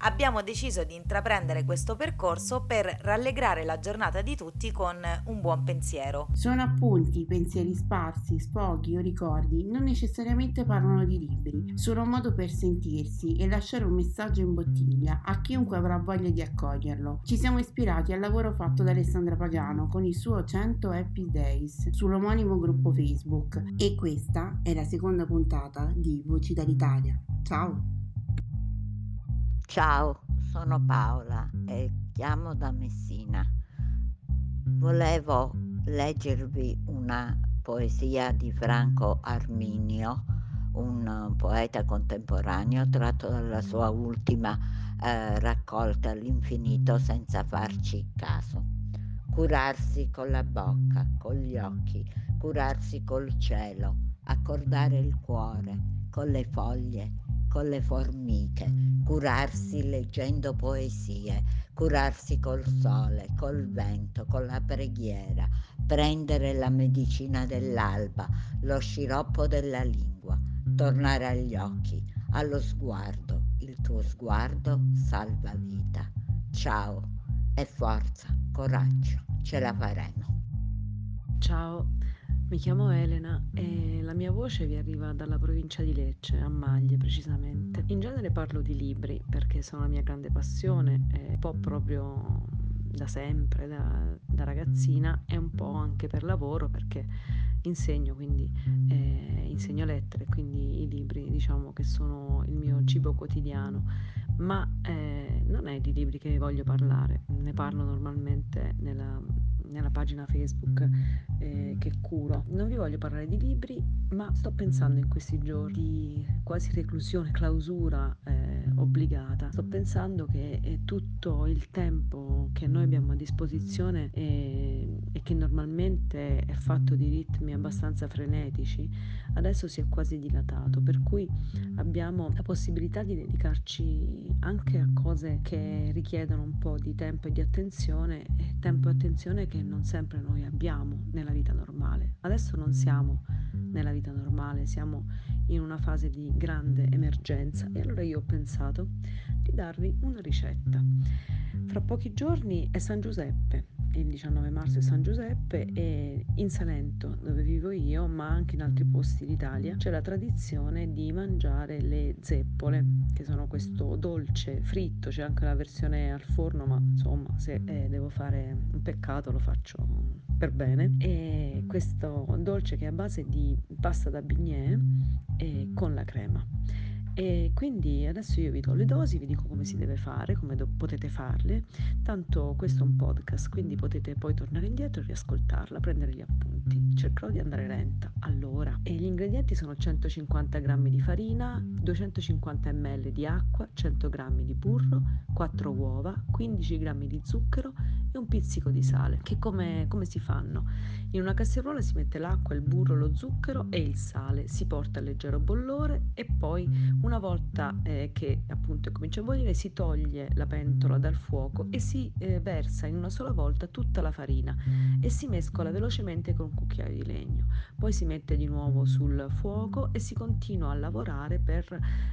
abbiamo deciso di intraprendere questo percorso per rallegrare la giornata di tutti con un buon pensiero. Sono appunti, pensieri sparsi, sfoghi o ricordi, non necessariamente parlano di libri, sono un modo per sentirsi e lasciare un messaggio in bottiglia a chiunque avrà voglia di accoglierlo. Ci siamo ispirati al lavoro fatto da Alessandra Pagano con il suo 100 Happy Days sull'omonimo gruppo Facebook e questa è la seconda puntata di Voci dall'Italia. Ciao! Ciao, sono Paola e chiamo da Messina. Volevo leggervi una poesia di Franco Arminio, un poeta contemporaneo tratto dalla sua ultima eh, raccolta L'infinito senza farci caso. Curarsi con la bocca, con gli occhi, curarsi col cielo, accordare il cuore con le foglie, con le formiche, curarsi leggendo poesie, curarsi col sole, col vento, con la preghiera, prendere la medicina dell'alba, lo sciroppo della lingua, tornare agli occhi, allo sguardo. Il tuo sguardo salva vita. Ciao e forza, coraggio, ce la faremo. Ciao, mi chiamo Elena e la mia voce vi arriva dalla provincia di Lecce, a Maglie precisamente. In genere parlo di libri perché sono la mia grande passione e un po' proprio da sempre, da, da ragazzina e un po' anche per lavoro perché insegno, quindi eh, insegno lettere, quindi i libri diciamo che sono il mio cibo quotidiano, ma eh, non è di libri che voglio parlare, ne parlo normalmente nella nella pagina Facebook eh, che curo. Non vi voglio parlare di libri, ma sto pensando in questi giorni di quasi reclusione, clausura eh, obbligata. Sto pensando che tutto il tempo che noi abbiamo a disposizione eh, e che normalmente è fatto di ritmi abbastanza frenetici, adesso si è quasi dilatato, per cui abbiamo la possibilità di dedicarci anche a cose che richiedono un po' di tempo e di attenzione, tempo e attenzione che non sempre noi abbiamo nella vita normale. Adesso non siamo nella vita normale, siamo in una fase di grande emergenza e allora io ho pensato di darvi una ricetta. Fra pochi giorni è San Giuseppe il 19 marzo è San Giuseppe e in Salento, dove vivo io, ma anche in altri posti d'Italia, c'è la tradizione di mangiare le zeppole, che sono questo dolce fritto, c'è anche la versione al forno, ma insomma, se eh, devo fare un peccato lo faccio per bene. E questo dolce che è a base di pasta da bignè e con la crema. E quindi adesso io vi do le dosi, vi dico come si deve fare, come do- potete farle. Tanto questo è un podcast, quindi potete poi tornare indietro e riascoltarla, prendere gli appunti. Cercherò di andare lenta. Allora, gli ingredienti sono 150 g di farina, 250 ml di acqua, 100 g di burro, 4 uova, 15 g di zucchero e un pizzico di sale. Che come, come si fanno? In una casseruola si mette l'acqua, il burro, lo zucchero e il sale, si porta a leggero bollore e poi una volta eh, che appunto comincia a bollire si toglie la pentola dal fuoco e si eh, versa in una sola volta tutta la farina e si mescola velocemente con cucchiaio di legno. Poi si mette di nuovo sul fuoco e si continua a lavorare per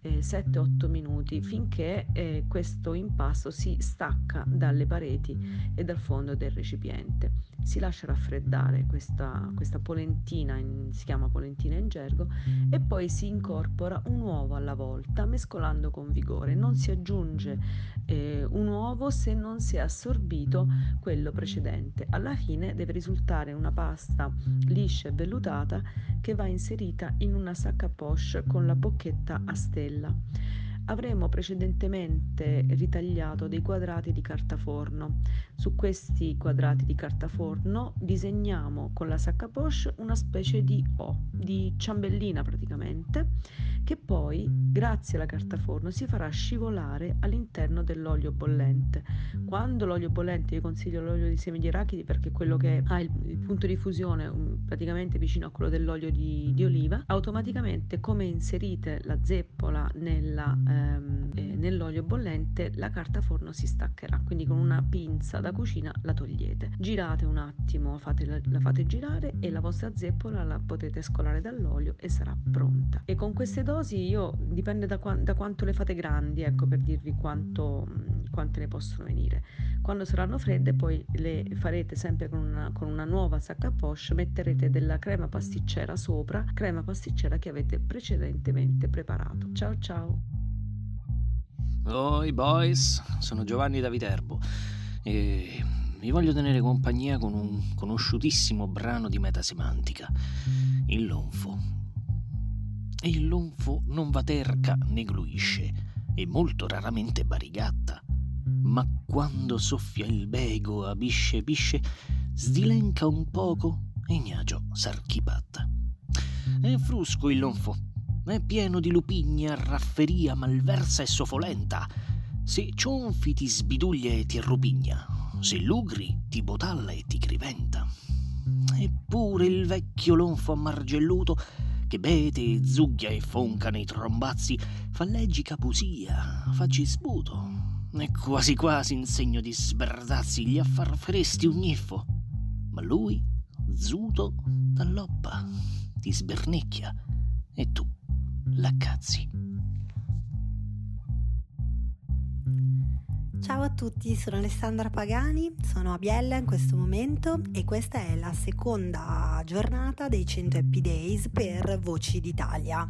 eh, 7-8 minuti finché eh, questo impasto si stacca dalle pareti e dal fondo del recipiente. Si lascia raffreddare questa, questa polentina, in, si chiama polentina in gergo, e poi si incorpora un uovo alla volta mescolando con vigore. Non si aggiunge eh, un uovo se non si è assorbito quello precedente. Alla fine deve risultare una pasta liscia e vellutata che va inserita in una sacca poche con la bocchetta a stella avremo precedentemente ritagliato dei quadrati di carta forno. Su questi quadrati di carta forno disegniamo con la sacca poche una specie di O, di ciambellina praticamente, che poi, grazie alla carta forno, si farà scivolare all'interno dell'olio bollente. Quando l'olio bollente, io consiglio l'olio di semi di arachidi perché è quello che ha il, il punto di fusione um, praticamente vicino a quello dell'olio di, di oliva, automaticamente come inserite la zeppola nella eh, ehm, eh, nell'olio bollente la carta forno si staccherà quindi con una pinza da cucina la togliete. Girate un attimo fate la, la fate girare e la vostra zeppola la potete scolare dall'olio e sarà pronta. E con queste dosi io dipende da, da quanto le fate grandi ecco per dirvi quanto, quante ne possono venire. Quando saranno fredde poi le farete sempre con una, con una nuova sacca a poche metterete della crema pasticcera sopra crema pasticcera che avete precedentemente preparato. Ciao ciao. Oi boys, sono Giovanni da Viterbo e vi voglio tenere compagnia con un conosciutissimo brano di metasemantica, il lonfo. E il lonfo non va terca né gluisce e molto raramente barigatta, ma quando soffia il bego a bisce bisce, sdilenca un poco e gnagio s'archipatta. È frusco il lonfo, è pieno di lupigna, rafferia malversa e sofolenta. Se cionfi ti sbiduglia e ti arrupigna, se lugri ti botalla e ti criventa. Eppure il vecchio lonfo ammargelluto, che bete e zughia e fonca nei trombazzi, fa leggica poesia, facci sputo, e quasi quasi in segno di sberdazzi gli affarferesti un gniffo. Ma lui, zuto dall'oppa, ti sbernecchia, e tu la Ciao a tutti, sono Alessandra Pagani, sono a Biella in questo momento e questa è la seconda giornata dei 100 Happy Days per Voci d'Italia.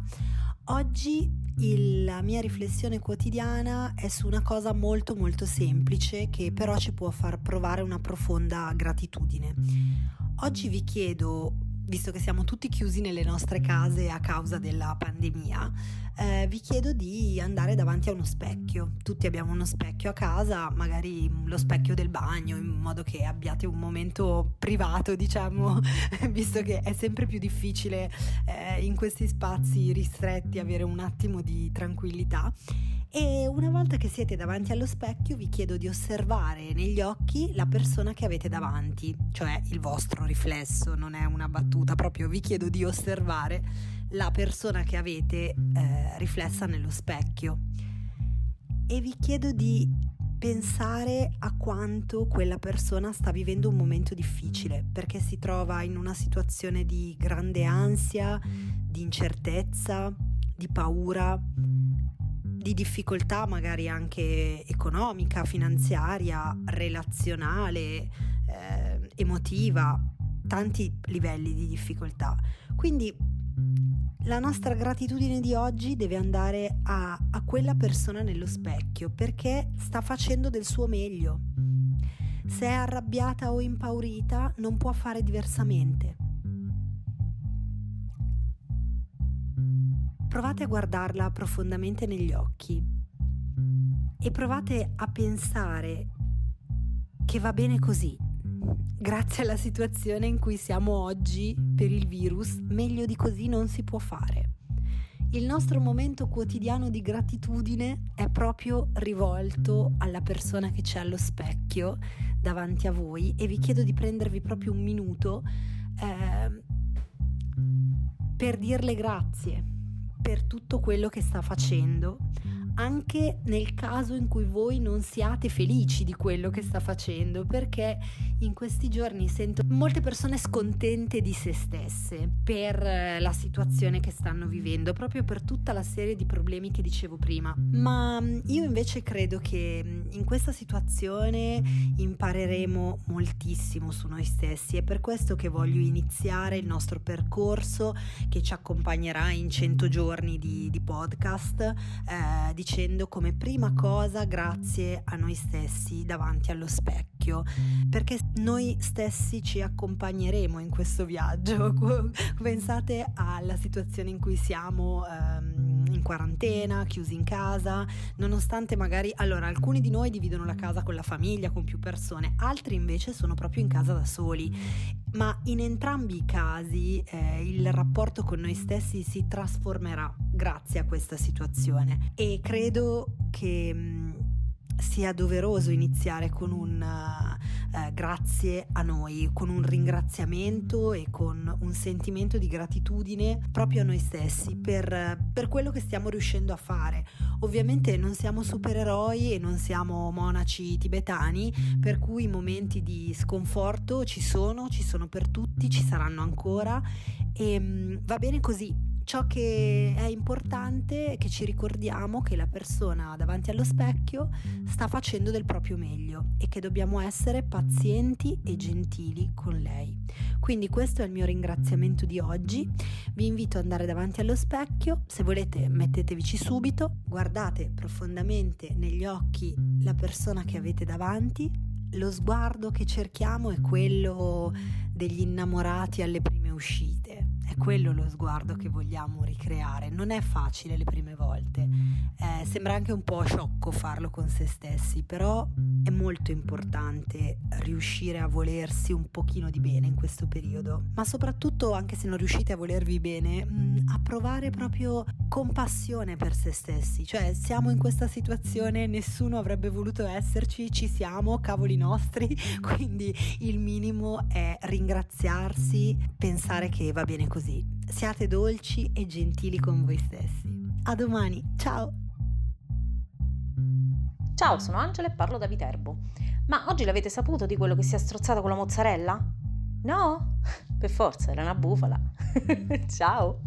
Oggi il, la mia riflessione quotidiana è su una cosa molto molto semplice che però ci può far provare una profonda gratitudine. Oggi vi chiedo visto che siamo tutti chiusi nelle nostre case a causa della pandemia, eh, vi chiedo di andare davanti a uno specchio. Tutti abbiamo uno specchio a casa, magari lo specchio del bagno, in modo che abbiate un momento privato, diciamo, visto che è sempre più difficile eh, in questi spazi ristretti avere un attimo di tranquillità. E una volta che siete davanti allo specchio vi chiedo di osservare negli occhi la persona che avete davanti, cioè il vostro riflesso, non è una battuta, proprio vi chiedo di osservare la persona che avete eh, riflessa nello specchio e vi chiedo di pensare a quanto quella persona sta vivendo un momento difficile, perché si trova in una situazione di grande ansia, di incertezza, di paura di difficoltà magari anche economica, finanziaria, relazionale, eh, emotiva, tanti livelli di difficoltà. Quindi la nostra gratitudine di oggi deve andare a, a quella persona nello specchio perché sta facendo del suo meglio. Se è arrabbiata o impaurita non può fare diversamente. provate a guardarla profondamente negli occhi e provate a pensare che va bene così. Grazie alla situazione in cui siamo oggi per il virus, meglio di così non si può fare. Il nostro momento quotidiano di gratitudine è proprio rivolto alla persona che c'è allo specchio davanti a voi e vi chiedo di prendervi proprio un minuto eh, per dirle grazie per tutto quello che sta facendo, anche nel caso in cui voi non siate felici di quello che sta facendo, perché in questi giorni sento molte persone scontente di se stesse per eh, la situazione che stanno vivendo, proprio per tutta la serie di problemi che dicevo prima. Ma mm, io invece credo che mm, in questa situazione impareremo moltissimo su noi stessi. È per questo che voglio iniziare il nostro percorso che ci accompagnerà in 100 giorni di, di podcast, eh, dicendo come prima cosa grazie a noi stessi davanti allo specchio, perché noi stessi ci accompagneremo in questo viaggio. Pensate alla situazione in cui siamo. Ehm, in quarantena, chiusi in casa, nonostante magari allora alcuni di noi dividono la casa con la famiglia, con più persone, altri invece sono proprio in casa da soli. Ma in entrambi i casi eh, il rapporto con noi stessi si trasformerà grazie a questa situazione e credo che mh, sia doveroso iniziare con un uh, grazie a noi, con un ringraziamento e con un sentimento di gratitudine proprio a noi stessi per, per quello che stiamo riuscendo a fare. Ovviamente non siamo supereroi e non siamo monaci tibetani, per cui i momenti di sconforto ci sono, ci sono per tutti, ci saranno ancora e um, va bene così Ciò che è importante è che ci ricordiamo che la persona davanti allo specchio sta facendo del proprio meglio e che dobbiamo essere pazienti e gentili con lei. Quindi questo è il mio ringraziamento di oggi. Vi invito ad andare davanti allo specchio, se volete mettetevici subito, guardate profondamente negli occhi la persona che avete davanti. Lo sguardo che cerchiamo è quello degli innamorati alle prime uscite è quello lo sguardo che vogliamo ricreare. Non è facile le prime volte, eh, sembra anche un po' sciocco farlo con se stessi, però è molto importante riuscire a volersi un pochino di bene in questo periodo, ma soprattutto anche se non riuscite a volervi bene, mh, mm, a provare proprio compassione per se stessi, cioè siamo in questa situazione, nessuno avrebbe voluto esserci, ci siamo, cavoli nostri, quindi il minimo è ringraziarsi, pensare che va bene così così. Siate dolci e gentili con voi stessi. A domani, ciao! Ciao, sono Angela e parlo da Viterbo. Ma oggi l'avete saputo di quello che si è strozzato con la mozzarella? No? Per forza, era una bufala. Ciao!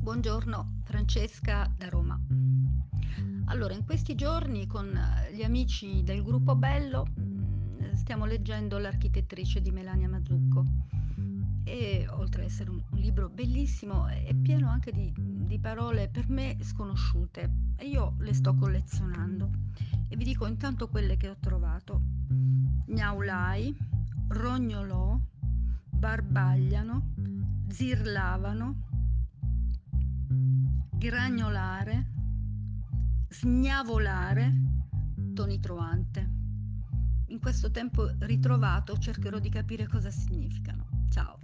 Buongiorno, Francesca da Roma. Allora, in questi giorni con gli amici del gruppo Bello stiamo leggendo L'architettrice di Melania Mazzucco. E oltre ad essere un, un, libro bellissimo è pieno anche di, di, parole per me sconosciute. E io le sto collezionando. E vi dico intanto quelle che ho trovato. Gnaulai, rognolò, barbagliano, zirlavano, gragnolare, sgnavolare, tonitruante in questo tempo ritrovato cercherò di capire cosa significano. Ciao.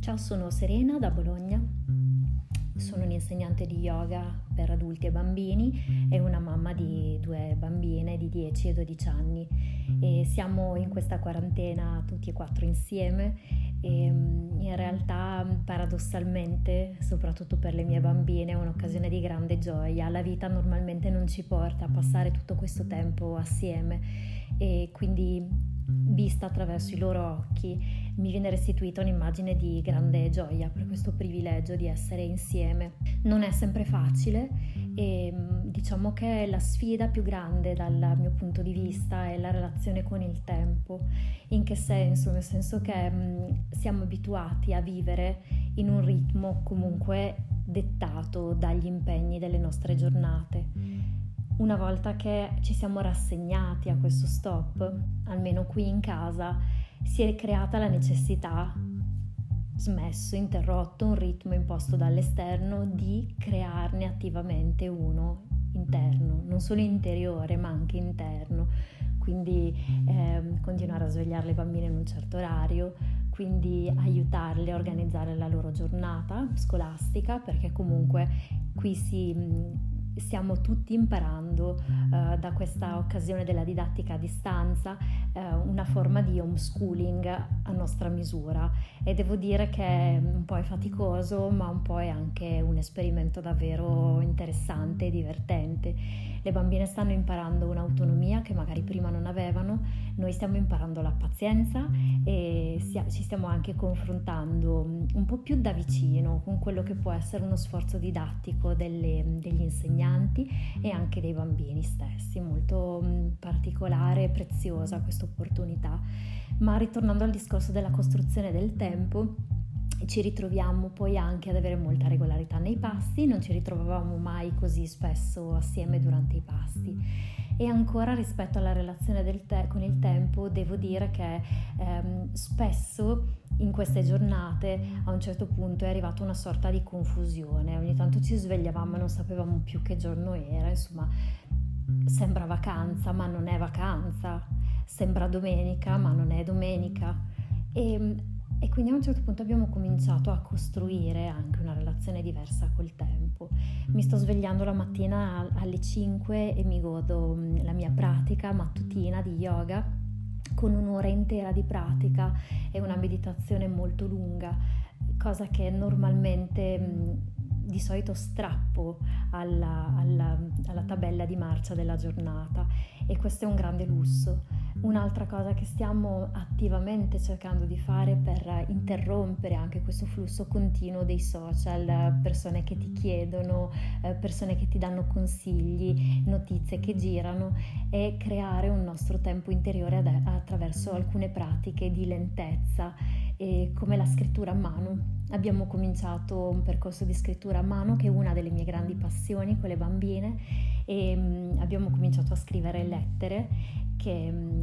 Ciao, sono Serena da Bologna. Sono un'insegnante di yoga per adulti e bambini e una mamma di due bambine di 10 e 12 anni. E siamo in questa quarantena tutti e quattro insieme e mm, in realtà paradossalmente, soprattutto per le mie bambine, è un'occasione di grande gioia. La vita normalmente non ci porta a passare tutto questo tempo assieme e quindi vista attraverso i loro occhi mi viene restituita un'immagine di grande gioia per questo privilegio di essere insieme. Non è sempre facile e mm, diciamo che la sfida più grande dal mio punto di vista è la relazione con il tempo. In che senso? Nel senso che mh, mm, siamo abituati a vivere in un ritmo comunque dettato dagli impegni delle nostre giornate una volta che ci siamo rassegnati a questo stop, almeno qui in casa, si è creata la necessità, smesso, interrotto un ritmo imposto dall'esterno, di crearne attivamente uno interno, non solo interiore ma anche interno. Quindi eh, continuare a svegliare le bambine in un certo orario, quindi aiutarle a organizzare la loro giornata scolastica, perché comunque qui si stiamo tutti imparando uh, da questa occasione della didattica a distanza uh, una forma di homeschooling a nostra misura e devo dire che un po' è faticoso ma un po' è anche un esperimento davvero interessante e divertente. Le bambine stanno imparando un'autonomia che magari prima non avevano, noi stiamo imparando la pazienza e ci stiamo anche confrontando un po' più da vicino con quello che può essere uno sforzo didattico delle, degli insegnanti e anche dei bambini stessi. Molto particolare e preziosa questa opportunità. Ma ritornando al discorso della costruzione del tempo, ci ritroviamo poi anche ad avere molta regolarità nei pasti, non ci ritrovavamo mai così spesso assieme durante i pasti. E ancora rispetto alla relazione te- con il tempo, devo dire che ehm, spesso in queste giornate a un certo punto è arrivata una sorta di confusione, ogni tanto ci svegliavamo e non sapevamo più che giorno era, insomma sembra vacanza ma non è vacanza, sembra domenica ma non è domenica. E e quindi a un certo punto abbiamo cominciato a costruire anche una relazione diversa col tempo. Mi sto svegliando la mattina alle 5 e mi godo mm, la mia pratica mattutina di yoga con un'ora intera di pratica e una meditazione molto lunga, cosa che normalmente mm, di solito strappo alla, alla, alla, tabella di marcia della giornata e questo è un grande lusso. Un'altra cosa che stiamo attivamente cercando di fare per interrompere anche questo flusso continuo dei social, persone che ti chiedono, eh, persone che ti danno consigli, notizie che girano, è creare un nostro tempo interiore attraverso alcune pratiche di lentezza come la scrittura a mano. Abbiamo cominciato un percorso di scrittura a mano che è una delle mie grandi passioni con le bambine e um, abbiamo cominciato a scrivere lettere che, um,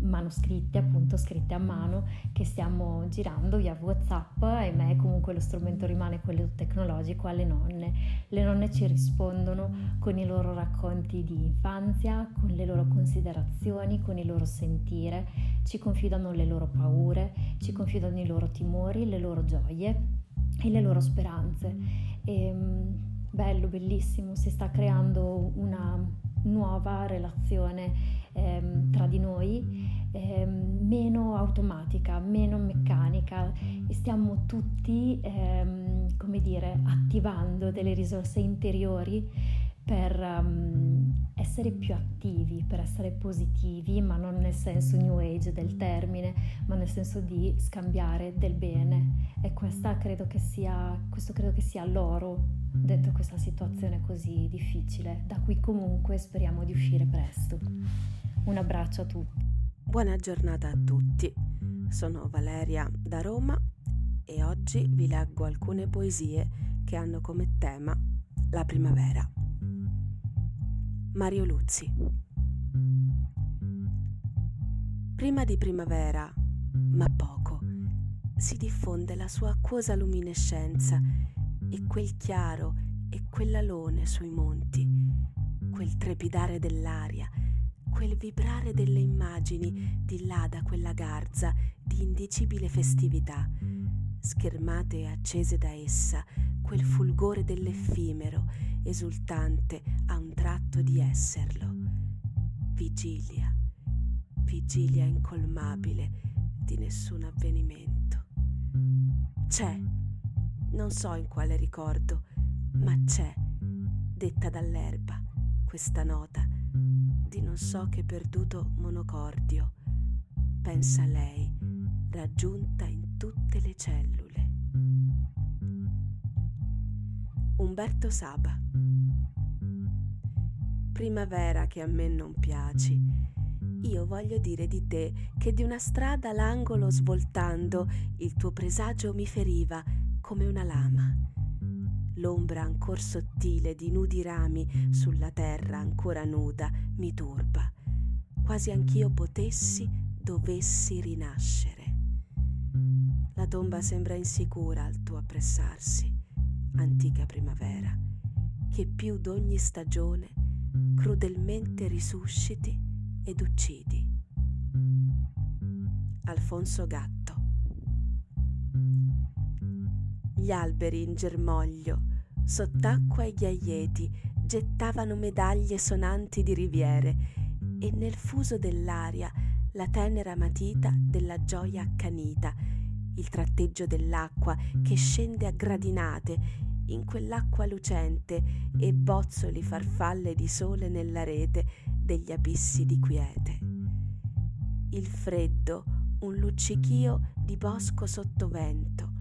manoscritte, appunto scritte a mano, che stiamo girando via WhatsApp. e me comunque lo strumento rimane quello tecnologico alle nonne. Le nonne ci rispondono con i loro racconti di infanzia, con le loro considerazioni, con il loro sentire, ci confidano le loro paure, ci confidano i loro timori, le loro gioie e le loro speranze. E, um, bello, bellissimo, si sta creando una nuova relazione ehm, tra di noi, ehm, meno automatica, meno meccanica e stiamo tutti, ehm, come dire, attivando delle risorse interiori per um, essere più attivi, per essere positivi, ma non nel senso new age del termine, ma nel senso di scambiare del bene. E credo sia, questo credo che sia l'oro dentro questa situazione così difficile, da cui comunque speriamo di uscire presto. Un abbraccio a tutti. Buona giornata a tutti. Sono Valeria da Roma e oggi vi leggo alcune poesie che hanno come tema la primavera. Mario Luzzi. Prima di primavera, ma poco, si diffonde la sua acquosa luminescenza e quel chiaro e quell'alone sui monti, quel trepidare dell'aria, quel vibrare delle immagini di là da quella garza di indicibile festività, schermate e accese da essa, quel fulgore dell'effimero, esultante a un tratto di esserlo. Vigilia, vigilia incolmabile di nessun avvenimento. C'è, non so in quale ricordo, ma c'è, detta dall'erba, questa nota di non so che perduto monocordio. Pensa lei, raggiunta in tutte le cellule. Umberto Saba. Primavera che a me non piaci. Io voglio dire di te che di una strada l'angolo svoltando il tuo presagio mi feriva come una lama. L'ombra ancor sottile di nudi rami sulla terra ancora nuda mi turba, quasi anch'io potessi, dovessi rinascere. La tomba sembra insicura al tuo appressarsi antica primavera, che più d'ogni stagione crudelmente risusciti ed uccidi. Alfonso Gatto. Gli alberi in germoglio, sott'acqua e ghiaieti, gettavano medaglie sonanti di riviere e nel fuso dell'aria la tenera matita della gioia accanita, il tratteggio dell'acqua che scende a gradinate in quell'acqua lucente e bozzoli farfalle di sole nella rete degli abissi di quiete. Il freddo, un luccichio di bosco sottovento,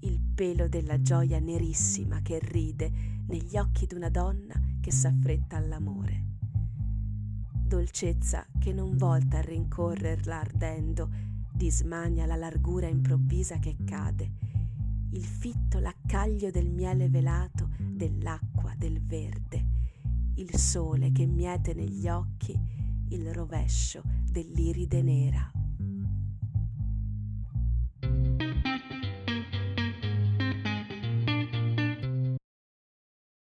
il pelo della gioia nerissima che ride negli occhi d'una donna che s'affretta all'amore. Dolcezza che non volta a rincorrerla ardendo, dismania la largura improvvisa che cade, il fitto laccaglio del miele velato, dell'acqua, del verde, il sole che miete negli occhi il rovescio dell'iride nera.